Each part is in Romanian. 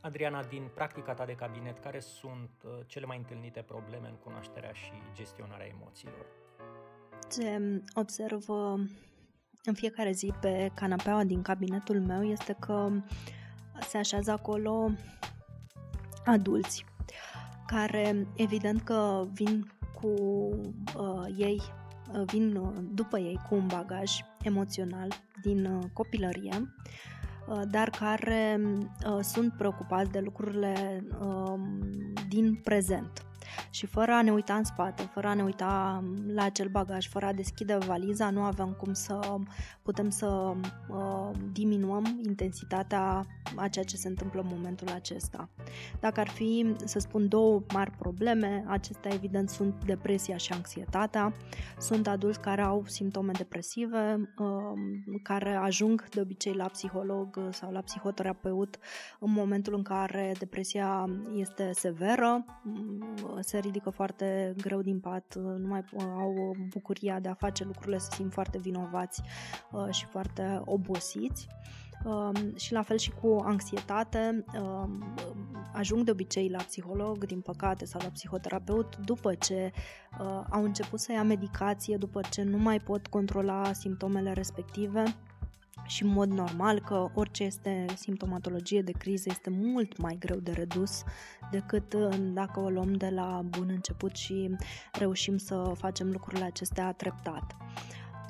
Adriana, din practica ta de cabinet, care sunt uh, cele mai întâlnite probleme în cunoașterea și gestionarea emoțiilor? Ce observ uh, în fiecare zi pe canapeaua din cabinetul meu este că se așează acolo adulți care evident că vin cu uh, ei, uh, vin uh, după ei cu un bagaj emoțional din uh, copilărie, uh, dar care uh, sunt preocupați de lucrurile uh, din prezent și fără a ne uita în spate, fără a ne uita la acel bagaj, fără a deschide valiza, nu avem cum să putem să uh, diminuăm intensitatea a ceea ce se întâmplă în momentul acesta. Dacă ar fi, să spun, două mari probleme, acestea evident sunt depresia și anxietatea. Sunt adulți care au simptome depresive, uh, care ajung de obicei la psiholog sau la psihoterapeut în momentul în care depresia este severă, se ridică foarte greu din pat, nu mai au bucuria de a face lucrurile, se simt foarte vinovați uh, și foarte obosiți. Um, și la fel și cu anxietate, um, ajung de obicei la psiholog, din păcate, sau la psihoterapeut după ce uh, au început să ia medicație, după ce nu mai pot controla simptomele respective și în mod normal că orice este simptomatologie de criză este mult mai greu de redus decât uh, dacă o luăm de la bun început și reușim să facem lucrurile acestea treptat.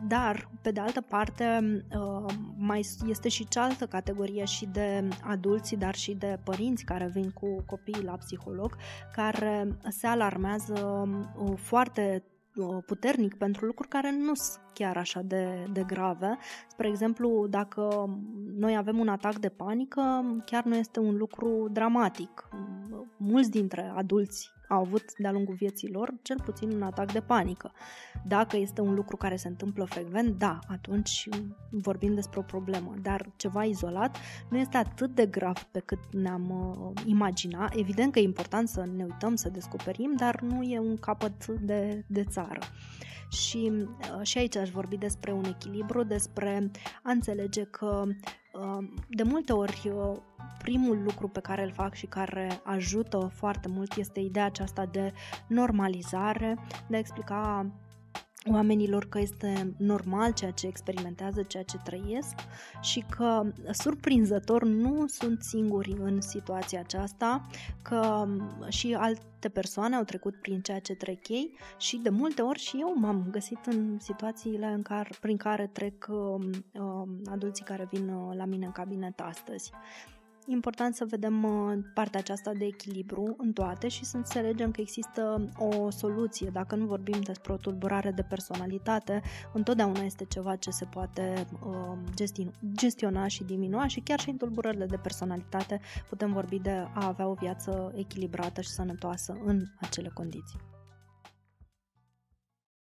Dar, pe de altă parte, uh, mai este și cealaltă categorie și de adulți, dar și de părinți care vin cu copiii la psiholog, care se alarmează uh, foarte puternic pentru lucruri care nu sunt chiar așa de, de grave. Spre exemplu, dacă noi avem un atac de panică, chiar nu este un lucru dramatic. Mulți dintre adulți au avut de-a lungul vieții lor cel puțin un atac de panică. Dacă este un lucru care se întâmplă frecvent, da, atunci vorbim despre o problemă, dar ceva izolat nu este atât de grav pe cât ne-am uh, imagina. Evident că e important să ne uităm, să descoperim, dar nu e un capăt de, de țară. Și, uh, și aici aș vorbi despre un echilibru, despre a înțelege că uh, de multe ori uh, primul lucru pe care îl fac și care ajută foarte mult este ideea aceasta de normalizare, de a explica oamenilor că este normal ceea ce experimentează, ceea ce trăiesc și că, surprinzător, nu sunt singuri în situația aceasta, că și alte persoane au trecut prin ceea ce trec ei și de multe ori și eu m-am găsit în situațiile în care, prin care trec uh, uh, adulții care vin uh, la mine în cabinet astăzi important să vedem uh, partea aceasta de echilibru în toate și să înțelegem că există o soluție. Dacă nu vorbim despre o tulburare de personalitate, întotdeauna este ceva ce se poate uh, gestiona și diminua și chiar și în tulburările de personalitate putem vorbi de a avea o viață echilibrată și sănătoasă în acele condiții.